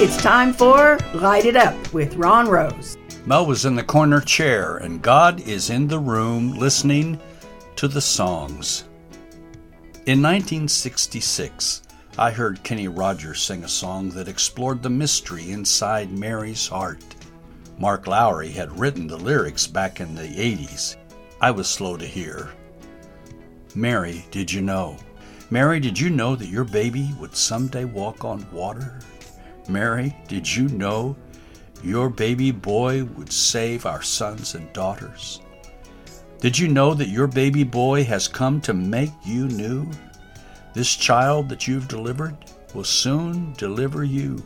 It's time for Light It Up with Ron Rose. Mel was in the corner chair, and God is in the room listening to the songs. In 1966, I heard Kenny Rogers sing a song that explored the mystery inside Mary's heart. Mark Lowry had written the lyrics back in the 80s. I was slow to hear. Mary, did you know? Mary, did you know that your baby would someday walk on water? Mary, did you know your baby boy would save our sons and daughters? Did you know that your baby boy has come to make you new? This child that you've delivered will soon deliver you.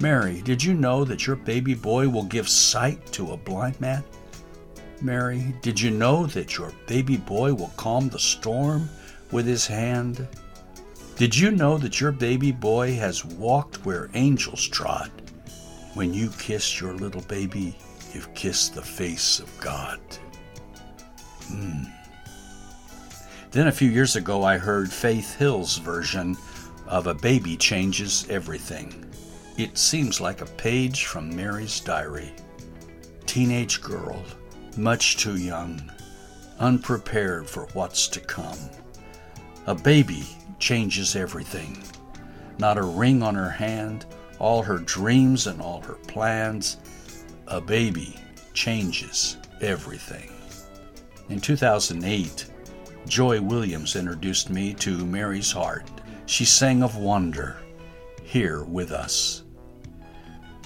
Mary, did you know that your baby boy will give sight to a blind man? Mary, did you know that your baby boy will calm the storm with his hand? Did you know that your baby boy has walked where angels trod? When you kiss your little baby, you've kissed the face of God. Hmm. Then a few years ago, I heard Faith Hill's version of A Baby Changes Everything. It seems like a page from Mary's diary. Teenage girl, much too young, unprepared for what's to come. A baby changes everything. Not a ring on her hand, all her dreams and all her plans. A baby changes everything. In 2008, Joy Williams introduced me to Mary's Heart. She sang of wonder, here with us.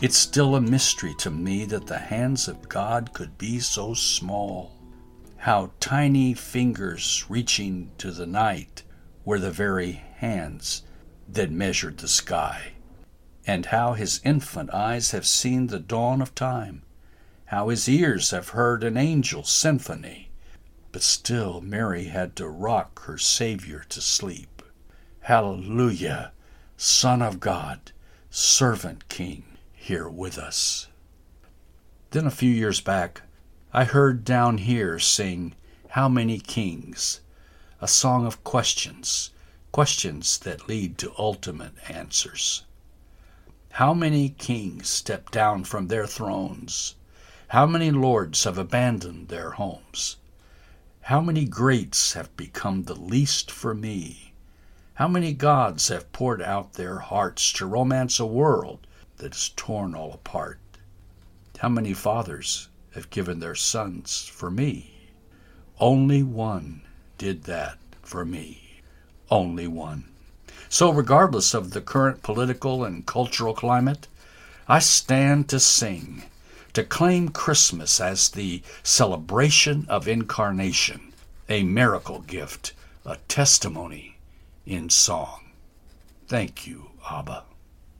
It's still a mystery to me that the hands of God could be so small. How tiny fingers reaching to the night were the very hands that measured the sky. And how his infant eyes have seen the dawn of time. How his ears have heard an angel's symphony but still Mary had to rock her Savior to sleep. Hallelujah, Son of God, Servant King, here with us. Then a few years back, I heard Down Here sing How Many Kings, a song of questions, questions that lead to ultimate answers. How many kings stepped down from their thrones? How many lords have abandoned their homes? How many greats have become the least for me? How many gods have poured out their hearts to romance a world that is torn all apart? How many fathers have given their sons for me? Only one did that for me. Only one. So, regardless of the current political and cultural climate, I stand to sing to claim Christmas as the celebration of incarnation, a miracle gift, a testimony in song. Thank you, Abba.